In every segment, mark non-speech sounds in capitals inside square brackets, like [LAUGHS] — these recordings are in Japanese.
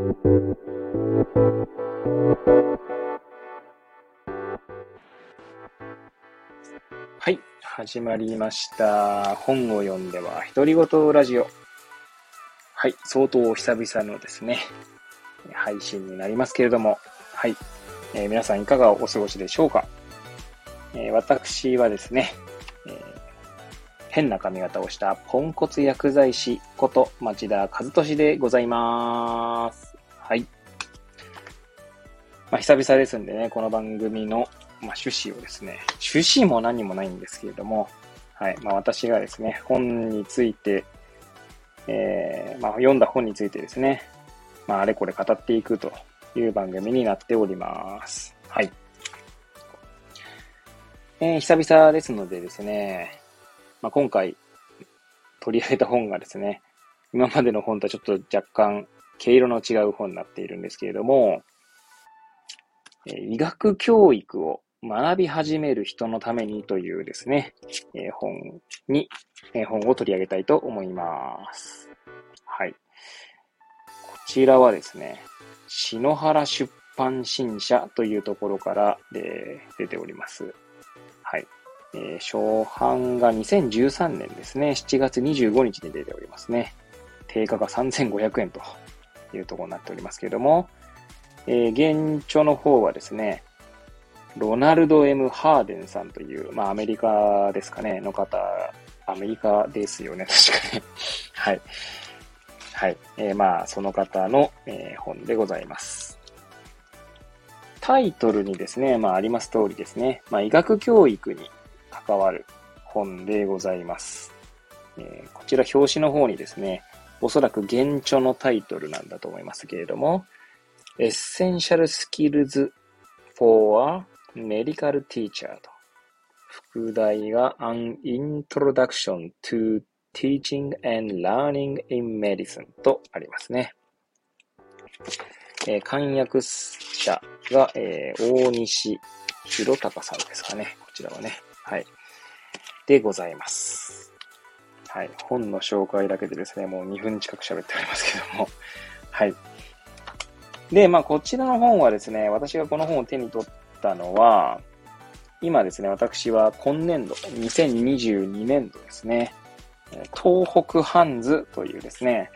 はい、始まりました。本を読んでは独り言ラジオ。はい、相当久々のですね、配信になりますけれども、はい、えー皆さんいかがお過ごしでしょうか、えー私はですね、えー変な髪型をしたポンコツ薬剤師こと町田和俊でございます。まあ、久々ですんでね、この番組の、まあ、趣旨をですね、趣旨も何もないんですけれども、はい。まあ、私がですね、本について、えーまあ、読んだ本についてですね、まあ、あれこれ語っていくという番組になっております。はい。えー久々ですのでですね、まあ、今回取り上げた本がですね、今までの本とはちょっと若干毛色の違う本になっているんですけれども、医学教育を学び始める人のためにというですね、え本に、え本を取り上げたいと思います。はい。こちらはですね、篠原出版新社というところから、え出ております。はい。えー初版が2013年ですね、7月25日に出ておりますね。定価が3500円というところになっておりますけれども、えー現著の方はですね、ロナルド・ M・ ハーデンさんという、まあアメリカですかね、の方、アメリカですよね、[LAUGHS] 確かね。はい。はい。えーまあ、その方の、えー本でございます。タイトルにですね、まああります通りですね、まあ医学教育に関わる本でございます。えーこちら表紙の方にですね、おそらく原著のタイトルなんだと思いますけれども、Essential Skills for a Medical Teacher と。副題が An Introduction to Teaching and Learning in Medicine とありますね。えー漢訳者が、えー大西弘隆さんですかね。こちらはね。はい。でございます。はい。本の紹介だけでですね、もう2分近く喋っておりますけども。はい。で、まあ、こちらの本はですね、私がこの本を手に取ったのは、今ですね、私は今年度、2022年度ですね、東北ハンズというですね、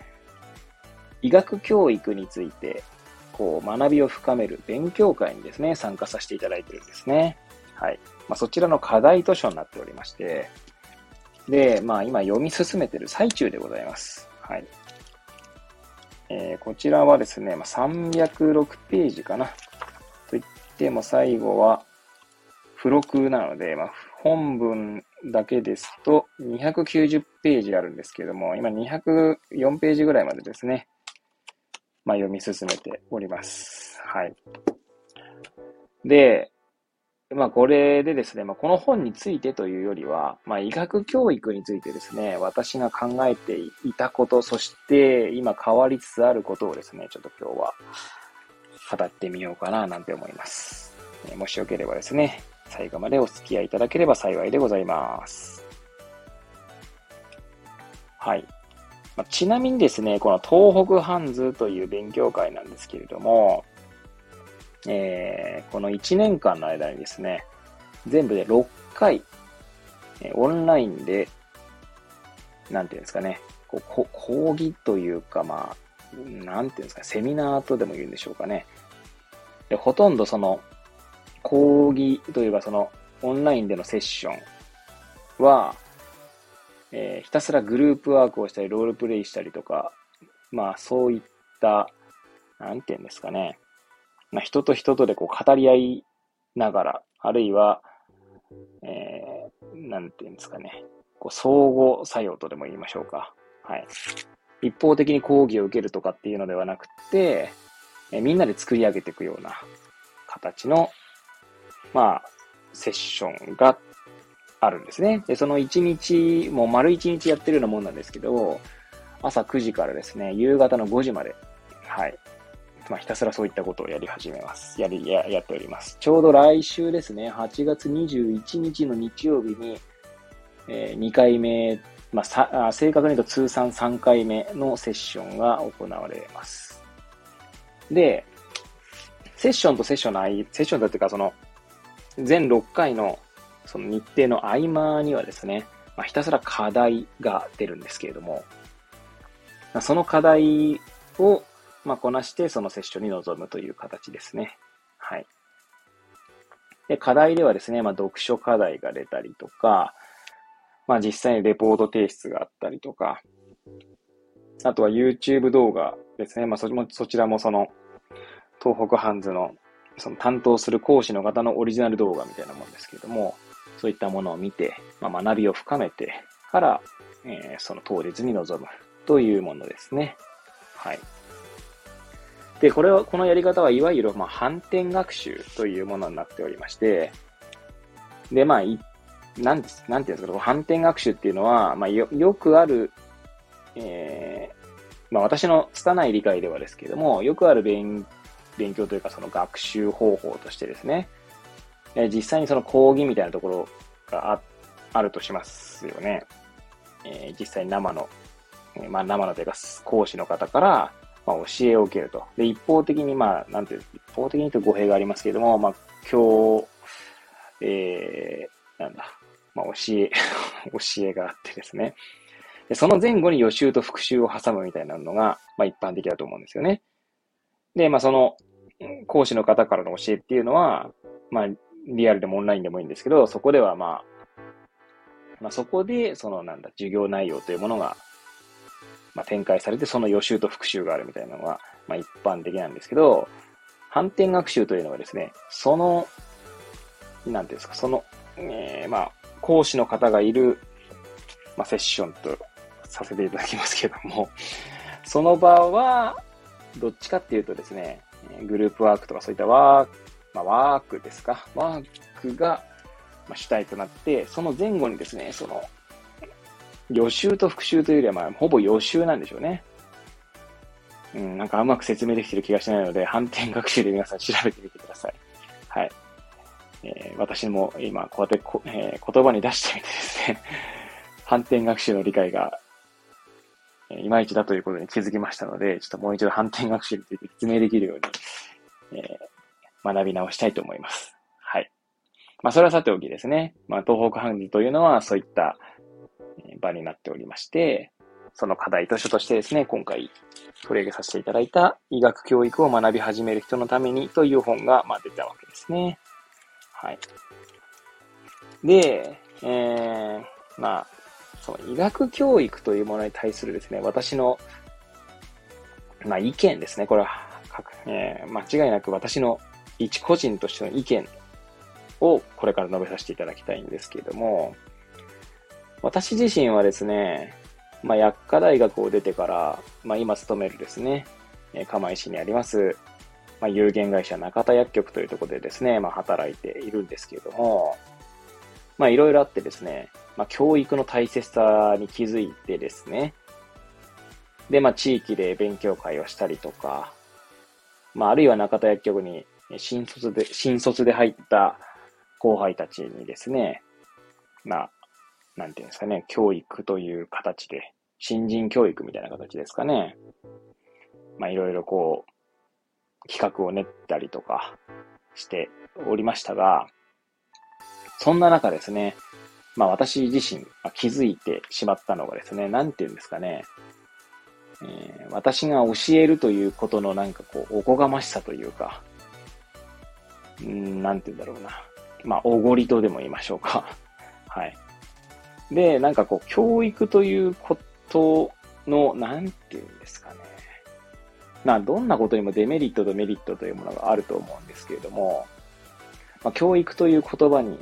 医学教育について、こう、学びを深める勉強会にですね、参加させていただいてるんですね。はい。まあ、そちらの課題図書になっておりまして、で、まあ、今読み進めてる最中でございます。はい。えーこちらはですね、ま、306ページかな。といっても最後は付録なので、まあ、本文だけですと290ページあるんですけども、今204ページぐらいまでですね、まあ、読み進めております。はい。で、まあ、これでですね、まあ、この本についてというよりは、まあ、医学教育についてですね、私が考えていたこと、そして今変わりつつあることをですね、ちょっと今日は語ってみようかななんて思います。もしよければですね、最後までお付き合いいただければ幸いでございます。はい。まあちなみにですね、この東北ハンズという勉強会なんですけれども、えーこの1年間の間にですね、全部で6回、えオンラインで、なんていうんですかね、こうこ講義というか、まあ、なんていうんですか、セミナーとでも言うんでしょうかね。でほとんどその、講義というか、その、オンラインでのセッションは、えーひたすらグループワークをしたり、ロールプレイしたりとか、まあ、そういった、なんていうんですかね、まあ、人と人とでこう語り合いながら、あるいは、えー、なんていうんですかね、こう相互作用とでも言いましょうか。はい。一方的に講義を受けるとかっていうのではなくて、えーみんなで作り上げていくような形の、まあ、セッションがあるんですね。で、その1日、もう丸1日やってるようなもんなんですけど、朝9時からですね、夕方の5時まで、はい。まあ、ひたすらそういったことをやり始めます。やり、や、やっております。ちょうど来週ですね、8月21日の日曜日に、えー2回目、まあ、さあ正確に言うと通算3回目のセッションが行われます。で、セッションとセッションの間、セッションだっていうか、その、全6回のその日程の合間にはですね、まあ、ひたすら課題が出るんですけれども、その課題を、まあ、こなしてそのセッションに臨むという形ですね。はい。で、課題ではですね、まあ、読書課題が出たりとか、まあ、実際にレポート提出があったりとか、あとは YouTube 動画ですね。まあ、そもそちらもその、東北ハンズのその担当する講師の方のオリジナル動画みたいなもんですけれども、そういったものを見て、まあ、学びを深めてから、えー、その当日に臨むというものですね。はい。で、これは、このやり方はいわゆる、まあ、反転学習というものになっておりまして、で、まあ、い、なん、なんていうんですか、反転学習っていうのは、まあ、よ、よくある、えー、まあ、私の拙い理解ではですけれども、よくある勉、勉強というか、その学習方法としてですね、え実際にその講義みたいなところがああるとしますよね。えー、実際に生の、えー、まあ生のというか講師の方から、まあ、教えを受けると。で、一方的に、まあ、なんていう、一方的にと語弊がありますけれども、まあ、今日、えー、なんだ、まあ、教え、[LAUGHS] 教えがあってですね。で、その前後に予習と復習を挟むみたいなのが、まあ、一般的だと思うんですよね。で、まあ、その、講師の方からの教えっていうのは、まあ、リアルでもオンラインでもいいんですけど、そこではまあ、まあ、そこで、そのなんだ、授業内容というものが、まあ、展開されて、その予習と復習があるみたいなのが、まあ、一般的なんですけど、反転学習というのはですね、その、なんていうんですか、その、えー、まあ、講師の方がいる、まあ、セッションとさせていただきますけども、その場は、どっちかっていうとですね、グループワークとかそういったワークまあ、ワークですか。ワークが主体となって、その前後にですね、その、予習と復習というよりは、まあ、ほぼ予習なんでしょうね。うん、なんかうまく説明できてる気がしないので、反転学習で皆さん調べてみてください。はい。えー、私も今、こうやってこ、えー、言葉に出してみてですね、[LAUGHS] 反転学習の理解が、えー、いまいちだということに気づきましたので、ちょっともう一度反転学習について説明できるように、えー学び直したいと思います。はい。まあ、それはさておきですね。まあ、東北ハンズというのはそういった場になっておりまして、その課題図書としてですね、今回取り上げさせていただいた医学教育を学び始める人のためにという本が、まあ、出たわけですね。はい。で、えー、まあ、その医学教育というものに対するですね、私の、まあ、意見ですね。これは、えー、間違いなく私の一個人としての意見をこれから述べさせていただきたいんですけれども、私自身はですね、まあ、薬科大学を出てから、まあ、今勤めるですね、え釜石にあります、まあ、有限会社中田薬局というところでですね、まあ、働いているんですけれども、まあ、いろいろあってですね、まあ、教育の大切さに気づいてですね、で、まあ、地域で勉強会をしたりとか、まあ、あるいは中田薬局に新卒で、新卒で入った後輩たちにですね、まあ、なんていうんですかね、教育という形で、新人教育みたいな形ですかね。まあ、いろいろこう、企画を練ったりとかしておりましたが、そんな中ですね、まあ私自身、ま気づいてしまったのがですね、なんていうんですかね、えー、私が教えるということのなんかこう、おこがましさというか、うん、なんて言うんだろうな。まあ、おごりとでも言いましょうか。[LAUGHS] はい。で、なんかこう、教育ということの、なんて言うんですかね。まあ、どんなことにもデメリットとメリットというものがあると思うんですけれども、まあ、教育という言葉に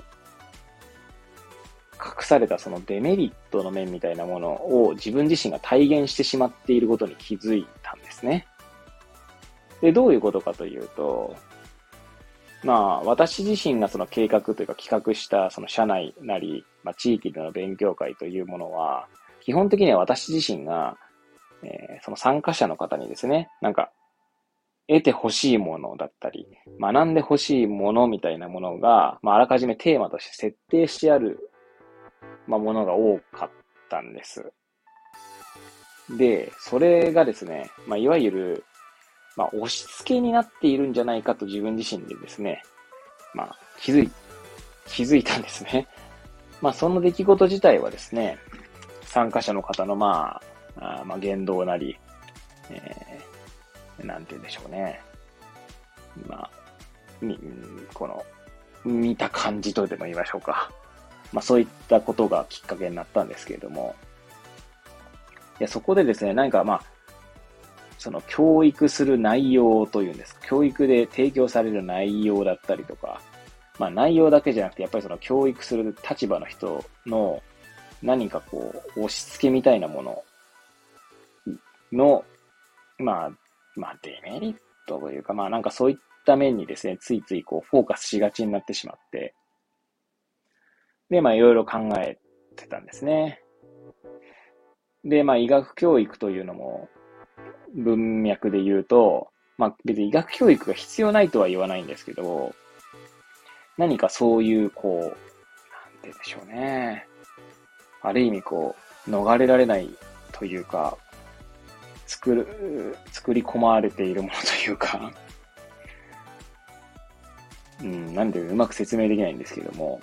隠されたそのデメリットの面みたいなものを自分自身が体現してしまっていることに気づいたんですね。で、どういうことかというと、まあ、私自身がその計画というか企画したその社内なり、まあ、地域での勉強会というものは、基本的には私自身が、えー、その参加者の方にですね、なんか、得て欲しいものだったり、学んで欲しいものみたいなものが、まあ、あらかじめテーマとして設定してある、まあ、ものが多かったんです。で、それがですね、まあ、いわゆる、まあ、押し付けになっているんじゃないかと自分自身でですね、まあ、気づい、気づいたんですね。まあ、その出来事自体はですね、参加者の方の、まあ、あまあ、言動なり、えー、なんて言うんでしょうね。まあ、み、この、見た感じとでも言いましょうか。まあ、そういったことがきっかけになったんですけれども、いや、そこでですね、何かまあ、その教育する内容というんです。教育で提供される内容だったりとか、まあ内容だけじゃなくて、やっぱりその教育する立場の人の何かこう、押し付けみたいなものの、まあ、まあデメリットというか、まあなんかそういった面にですね、ついついこう、フォーカスしがちになってしまって、で、まあいろいろ考えてたんですね。で、まあ医学教育というのも、文脈で言うと、まあ別に医学教育が必要ないとは言わないんですけど、何かそういう、こう、なんて言うんでしょうね。ある意味こう、逃れられないというか、作る、作り込まれているものというか、[LAUGHS] うん、なんでうまく説明できないんですけども、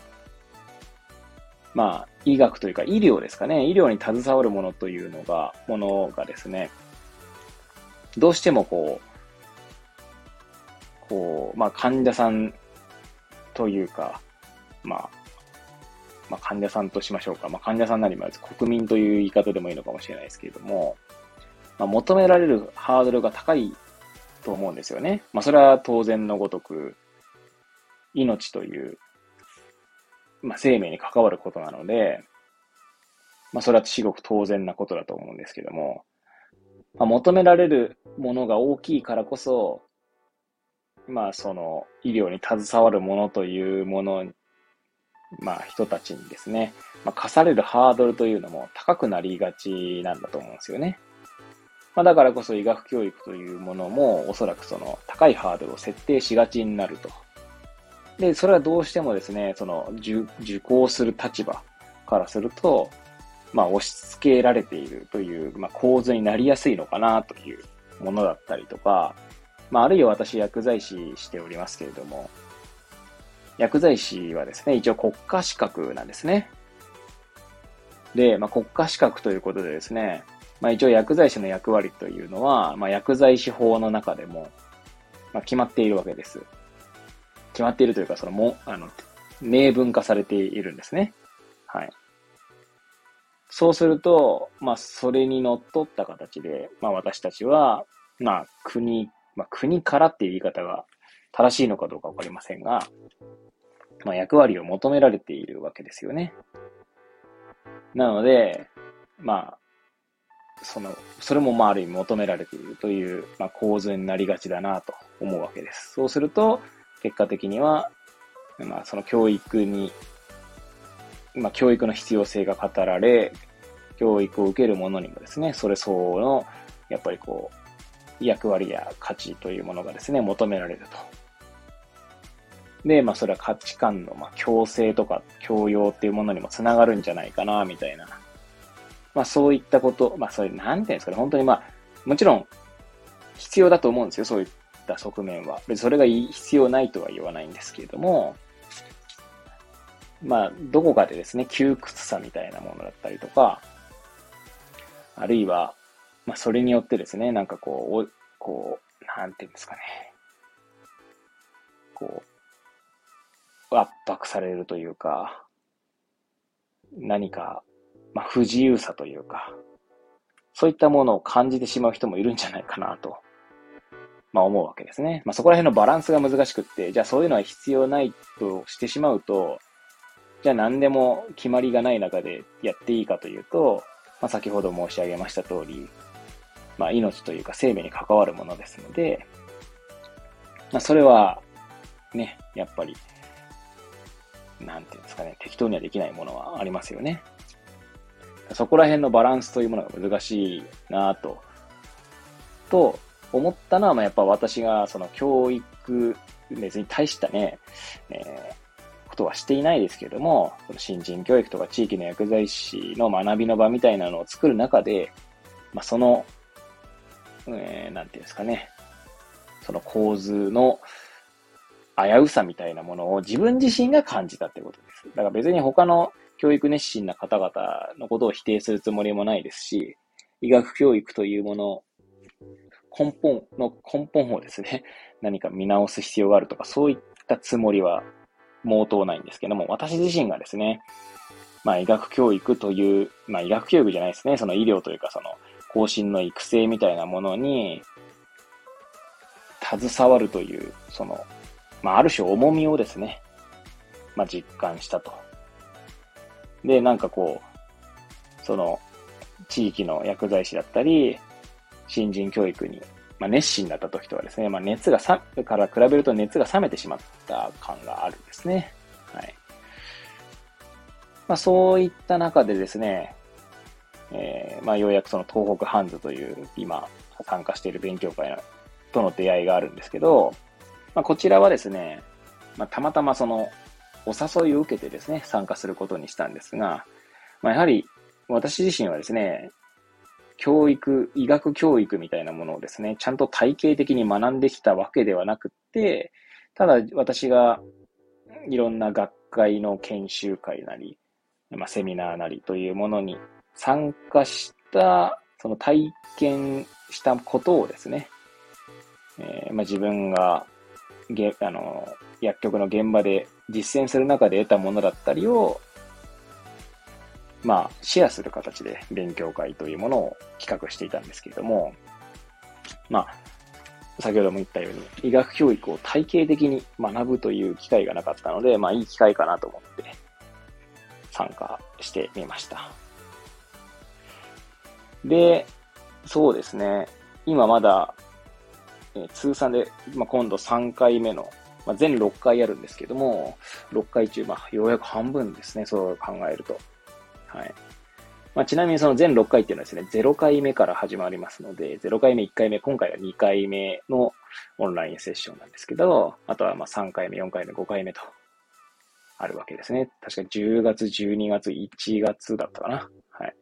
まあ、医学というか医療ですかね。医療に携わるものというのが、ものがですね、どうしてもこう、こう、まあ患者さんというか、まあ、まあ患者さんとしましょうか。まあ患者さんなりまず国民という言い方でもいいのかもしれないですけれども、まあ求められるハードルが高いと思うんですよね。まあそれは当然のごとく、命という、まあ生命に関わることなので、まあそれは至極当然なことだと思うんですけども、まあ、求められるものが大きいからこそ、まあその医療に携わるものというものまあ人たちにですね、まあ、課されるハードルというのも高くなりがちなんだと思うんですよね。まあ、だからこそ医学教育というものもおそらくその高いハードルを設定しがちになると。で、それはどうしてもですね、その受講する立場からすると、まあ、押し付けられているという、まあ、構図になりやすいのかなというものだったりとか、まあ、あるいは私、薬剤師しておりますけれども、薬剤師はですね、一応国家資格なんですね。で、まあ、国家資格ということでですね、まあ、一応薬剤師の役割というのは、まあ、薬剤師法の中でも、まあ、決まっているわけです。決まっているというか、そのも、あの、明文化されているんですね。はい。そうすると、まあ、それにのっった形で、まあ、私たちは、まあ、国、まあ、国からっていう言い方が正しいのかどうかわかりませんが、まあ、役割を求められているわけですよね。なので、まあ、その、それもまあ、ある意味求められているという、まあ、構図になりがちだなと思うわけです。そうすると、結果的には、まあ、その教育にまあ、教育の必要性が語られ、教育を受ける者にもですね、それ相応の、やっぱりこう、役割や価値というものがですね、求められると。で、まあ、それは価値観の、まあ、強制とか強要っていうものにもつながるんじゃないかな、みたいな。まあ、そういったこと、まあ、それ、なんていうんですかね、本当にまあ、もちろん、必要だと思うんですよ、そういった側面は。別にそれが必要ないとは言わないんですけれども、まあ、どこかでですね、窮屈さみたいなものだったりとか、あるいは、まあ、それによってですね、なんかこう、こう、なんていうんですかね、こう、圧迫されるというか、何か、まあ、不自由さというか、そういったものを感じてしまう人もいるんじゃないかなと、まあ思うわけですね。まあそこら辺のバランスが難しくって、じゃあそういうのは必要ないとしてしまうと、じゃあ何でも決まりがない中でやっていいかというと、まあ、先ほど申し上げました通り、まあ、命というか生命に関わるものですので、まあ、それは、ね、やっぱり、なんていうんですかね、適当にはできないものはありますよね。そこら辺のバランスというものが難しいなと、と思ったのは、まあ、やっぱ私がその教育、別に大したね、えーことはしていないですけども、新人教育とか地域の薬剤師の学びの場みたいなのを作る中で、まあ、その、えー、なんていうんですかね、その構図の危うさみたいなものを自分自身が感じたってことです。だから別に他の教育熱心な方々のことを否定するつもりもないですし、医学教育というもの、根本の根本をですね、何か見直す必要があるとか、そういったつもりは毛頭ないんですけども、私自身がですね、まあ医学教育という、まあ医学教育じゃないですね、その医療というかその後進の育成みたいなものに、携わるという、その、まあある種重みをですね、まあ実感したと。で、なんかこう、その、地域の薬剤師だったり、新人教育に、まあ、熱心だった時とはですね、まあ、熱がさ、から比べると熱が冷めてしまった感があるんですね。はい。まあ、そういった中でですね、えー、まあ、ようやくその東北ハンズという今参加している勉強会との出会いがあるんですけど、まあ、こちらはですね、まあ、たまたまそのお誘いを受けてですね、参加することにしたんですが、まあ、やはり私自身はですね、教育、医学教育みたいなものをですね、ちゃんと体系的に学んできたわけではなくって、ただ私がいろんな学会の研修会なり、まあ、セミナーなりというものに参加した、その体験したことをですね、えー、まあ、自分がげあの薬局の現場で実践する中で得たものだったりをまあ、シェアする形で勉強会というものを企画していたんですけれども、まあ、先ほども言ったように、医学教育を体系的に学ぶという機会がなかったので、まあ、いい機会かなと思って参加してみました。で、そうですね、今まだ、えー、通算で、まあ、今度3回目の、まあ、全6回やるんですけども、6回中、まあ、ようやく半分ですね、そう考えると。はい。まあ、ちなみにその全6回っていうのはですね、0回目から始まりますので、0回目、1回目、今回は2回目のオンラインセッションなんですけど、あとはまあ3回目、4回目、5回目とあるわけですね。確か10月、12月、1月だったかな。はい。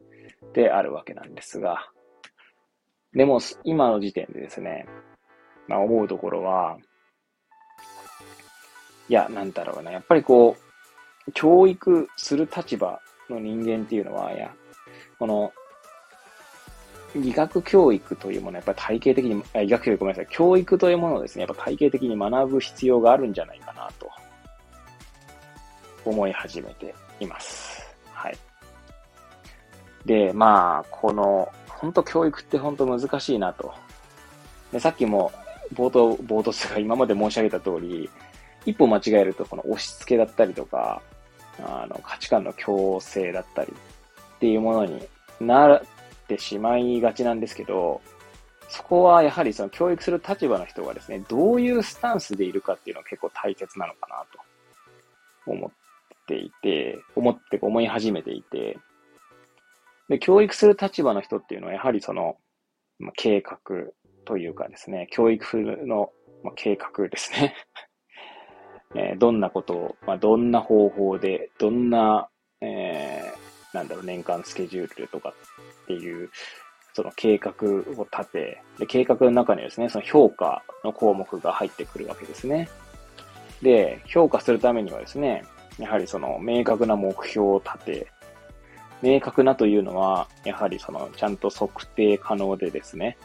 で、あるわけなんですが、でも、今の時点でですね、まあ思うところは、いや、なんだろうな、やっぱりこう、教育する立場の人間っていうのは、いや、この、医学教育というものやっぱり体系的に、医学教育ごめんなさい、教育というものをですね、やっぱ体系的に学ぶ必要があるんじゃないかなと思い始めています。はい。で、まあ、この、本当教育って本当難しいなと。でさっきも冒頭、冒頭すが今まで申し上げた通り、一歩間違えるとこの押し付けだったりとか、あの、価値観の強制だったりっていうものになってしまいがちなんですけど、そこはやはりその教育する立場の人がですね、どういうスタンスでいるかっていうのは結構大切なのかなと思っていて、思って思い始めていて、で、教育する立場の人っていうのはやはりその、まあ、計画というかですね、教育の、まあ、計画ですね。えー、どんなことを、まあ、どんな方法で、どんな、えー、なんだろう、年間スケジュールとかっていう、その計画を立て、で、計画の中にですね、その評価の項目が入ってくるわけですね。で、評価するためにはですね、やはりその明確な目標を立て、明確なというのは、やはりそのちゃんと測定可能でですね、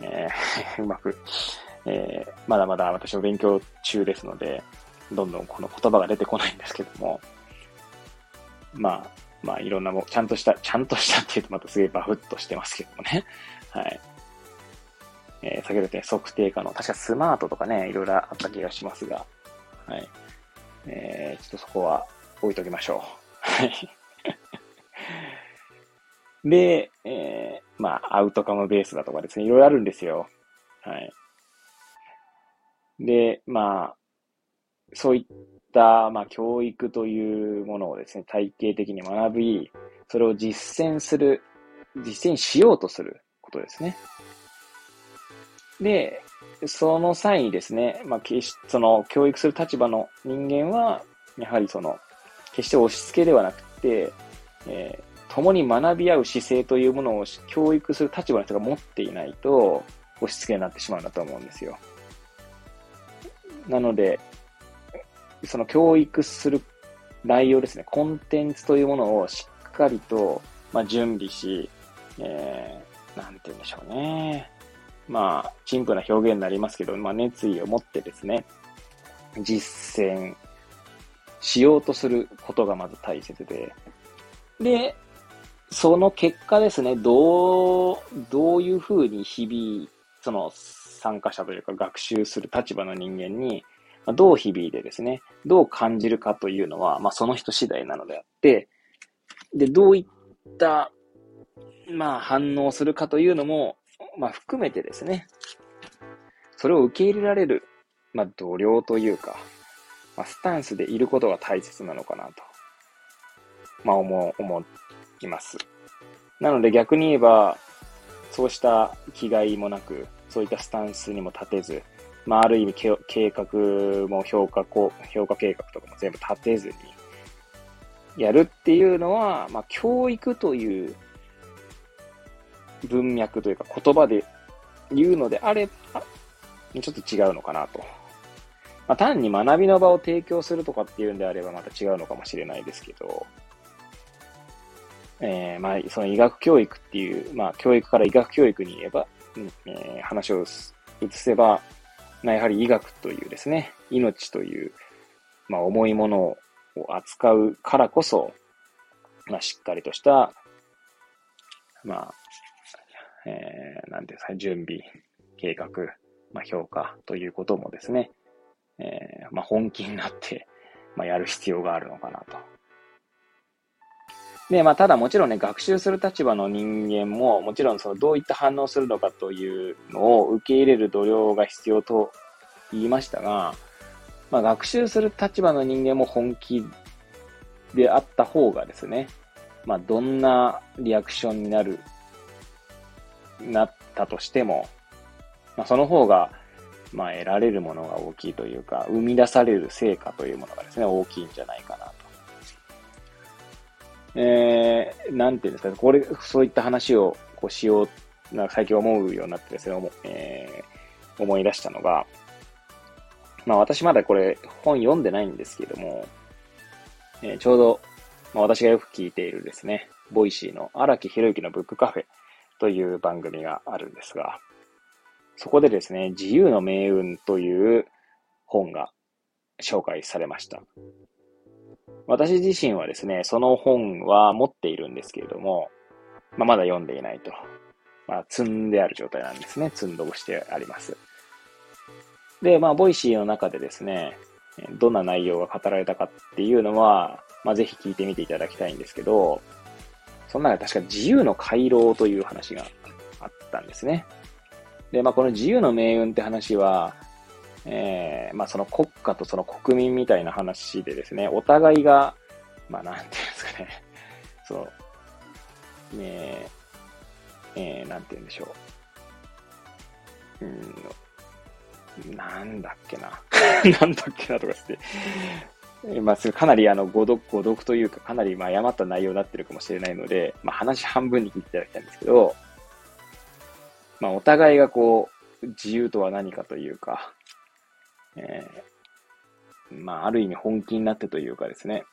えー、[LAUGHS] うまくえー、まだまだ私も勉強中ですので、どんどんこの言葉が出てこないんですけども、まあ、まあいろんなも、ちゃんとした、ちゃんとしたって言うとまたすげえバフッとしてますけどもね。はい。えー、先ほど言った測定可能。確かスマートとかね、いろいろあった気がしますが、はい。えー、ちょっとそこは置いときましょう。はい。で、えー、まあ、アウトカムベースだとかですね、いろいろあるんですよ。はい。で、まあ、そういった、まあ、教育というものをですね、体系的に学び、それを実践する、実践しようとすることですね。で、その際にですね、まあ、決し、その、教育する立場の人間は、やはりその、決して押し付けではなくて、えー、共に学び合う姿勢というものを教育する立場の人が持っていないと、押し付けになってしまうんだと思うんですよ。なので、その教育する内容ですね、コンテンツというものをしっかりと、まあ、準備し、えー、なんて言うんでしょうね。まあ、陳腐な表現になりますけど、まあ、熱意を持ってですね、実践しようとすることがまず大切で、で、その結果ですね、どう、どういうふうに日々、その参加者というか学習する立場の人間に、どう響いてですね、どう感じるかというのは、まあその人次第なのであって、で、どういった、まあ反応するかというのも、まあ含めてですね、それを受け入れられる、まあ度量というか、まあ、スタンスでいることが大切なのかなと、まあ思、思います。なので逆に言えば、そうした気概もなく、そういったスタンスにも立てず、まあ、ある意味計画も評価評価計画とかも全部立てずにやるっていうのは、まあ、教育という文脈というか言葉で言うのであれば、ちょっと違うのかなと。まあ、単に学びの場を提供するとかっていうんであればまた違うのかもしれないですけど、えー、まあ、その医学教育っていう、まあ、教育から医学教育に言えば、えー、話を移せば、まあ、やはり医学というですね、命という、まあ、重いものを扱うからこそ、まあ、しっかりとした、まあ、えー、なんていうんですか、準備、計画、まあ、評価ということもですね、えー、まあ、本気になって、まあ、やる必要があるのかなと。で、まあ、ただもちろんね、学習する立場の人間も、もちろんそのどういった反応するのかというのを受け入れる度量が必要と言いましたが、まあ、学習する立場の人間も本気であった方がですね、まあ、どんなリアクションになる、なったとしても、まあ、その方が、まあ、得られるものが大きいというか、生み出される成果というものがですね、大きいんじゃないかな。えー、なんていうんですかね、これ、そういった話をこうしよう、な最近思うようになってですね、えー、思い出したのが、まあ私まだこれ本読んでないんですけども、えー、ちょうど、まあ、私がよく聞いているですね、 Voicy の荒木博行のブックカフェという番組があるんですが、そこでですね、自由の命運という本が紹介されました。私自身はですね、その本は持っているんですけれども、まあ、まだ読んでいないと。まあ、積んである状態なんですね。積んどくしてあります。で、まあ、 Voicy の中でですね、どんな内容が語られたかっていうのは、まあ、ぜひ聞いてみていただきたいんですけど、その中で確か自由の回廊という話があったんですね。で、まあ、この自由の命運って話は、えー、まあその国家とその国民みたいな話でですね、お互いが、まあなんていうんですかね、[LAUGHS] そう、ねえー、なんて言うんでしょう。うん、なんだっけな。[LAUGHS] なんだっけなとかして。まあ、かなりあの、誤読、誤読というか、かなりまあ誤った内容になってるかもしれないので、まあ話半分に聞いていただきたいんですけど、まあお互いがこう、自由とは何かというか、えー、まあ、ある意味本気になってというかですね、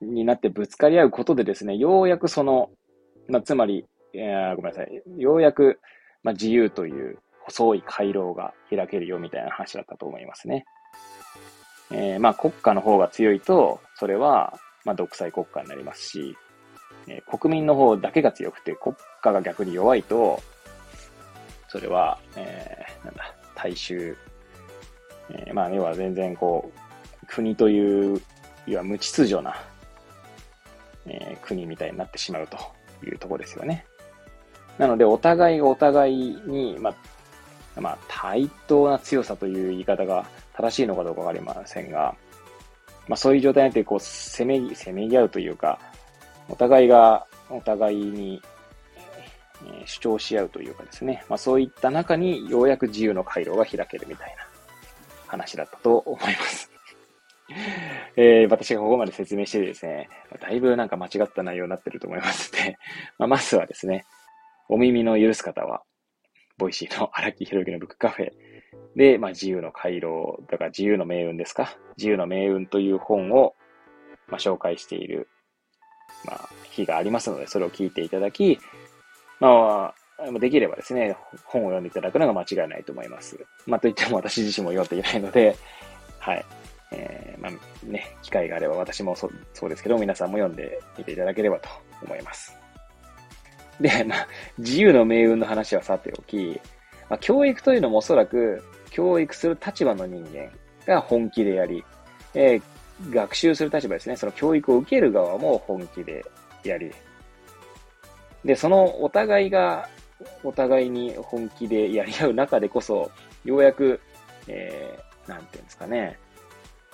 になってぶつかり合うことでですね、ようやくその、まあ、つまり、えー、ごめんなさい、ようやく、まあ、自由という細い回廊が開けるよみたいな話だったと思いますね。えー、まあ、国家の方が強いと、それは、まあ、独裁国家になりますし、えー、国民の方だけが強くて、国家が逆に弱いと、それは、えー、なんだ、大衆えー、まあ、要は全然こう、国という、要は無秩序な、えー、国みたいになってしまうというところですよね。なので、お互いがお互いに、まあ、まあ、対等な強さという言い方が正しいのかどうかわかりませんが、まあ、そういう状態になって、こう、せめ、せめぎ合うというか、お互いが、お互いに、主張し合うというかですね、まあ、そういった中にようやく自由の回廊が開けるみたいな、話だったと思います。[LAUGHS] えー、私がここまで説明してですね、だいぶなんか間違った内容になってると思いますので、[LAUGHS] まあ、まずはですね、お耳の許す方は、 Voicy の荒木博行のブックカフェで、まあ、自由の回廊だから自由の命運ですか。自由の命運という本を、まあ、紹介している、まあ、日がありますので、それを聞いていただき、まあ、できればですね、本を読んでいただくのが間違いないと思います。まあ、といっても私自身も読んでいないので、はい。えー、まあね、機会があれば私もそそうですけど、皆さんも読んでみていただければと思います。で、まあ、自由の命運の話はさておき、まあ、教育というのもおそらく、教育する立場の人間が本気でやり、えー、学習する立場ですね。その教育を受ける側も本気でやり。で、そのお互いが、お互いに本気でやり合う中でこそ、ようやく、えー、なんていうんですかね、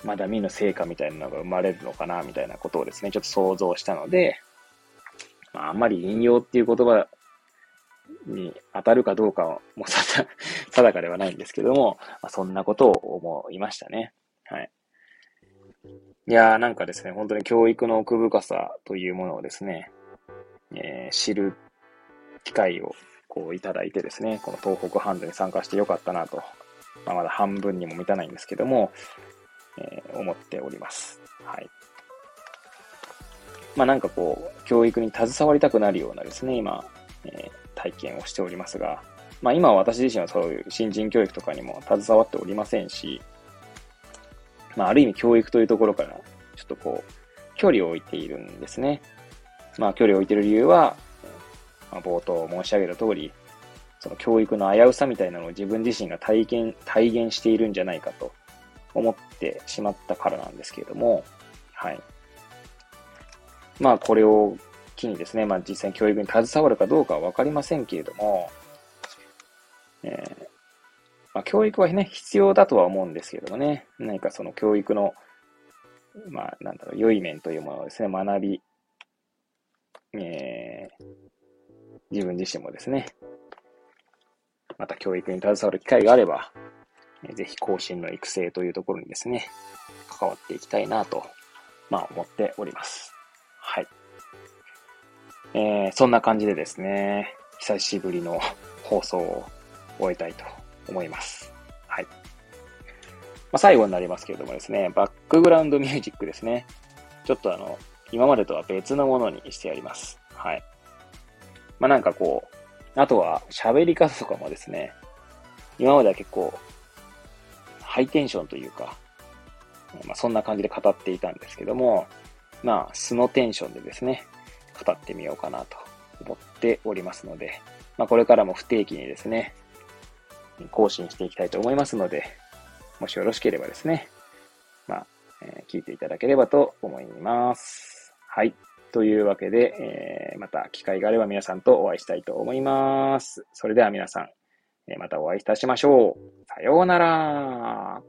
まだ見ぬ成果みたいなのが生まれるのかな、みたいなことをですね、ちょっと想像したので、まあ、あんまり引用っていう言葉に当たるかどうかは、も [LAUGHS] う定かではないんですけども、まあ、そんなことを思いましたね。はい。いやーなんかですね、本当に教育の奥深さというものをですね、えー、知る機会をこういただいてですね、この東北ハンドに参加してよかったなと、まあ、まだ半分にも満たないんですけども、えー、思っております。はい。まあなんかこう、教育に携わりたくなるようなですね、今、えー、体験をしておりますが、まあ今は私自身はそういう新人教育とかにも携わっておりませんし、まあある意味教育というところから、ちょっとこう、距離を置いているんですね。まあ距離を置いている理由は、まあ、冒頭申し上げた通り、その教育の危うさみたいなのを自分自身が体験、体現しているんじゃないかと思ってしまったからなんですけれども、はい。まあこれを機にですね、まあ実際に教育に携わるかどうかはわかりませんけれども、えー、まあ教育はね、必要だとは思うんですけれどもね、何かその教育の、まあなんだろう、良い面というものをですね、学び、えー、自分自身もですね、また教育に携わる機会があれば、ぜひ更新の育成というところにですね、関わっていきたいなと、まあ思っております。はい。えー、そんな感じでですね、久しぶりの放送を終えたいと思います。はい。まあ、最後になりますけれどもですね、バックグラウンドミュージックですね。ちょっとあの、今までとは別のものにしてやります。はい。まあ、なんかこう、あとは喋り方とかもですね、今までは結構、ハイテンションというか、まあ、そんな感じで語っていたんですけども、まあ、素のテンションでですね、語ってみようかなと思っておりますので、まあ、これからも不定期にですね、更新していきたいと思いますので、もしよろしければですね、まあ、えー、聞いていただければと思います。はい。というわけで、えー、また機会があれば皆さんとお会いしたいと思います。それでは皆さん、えー、またお会いいたしましょう。さようなら。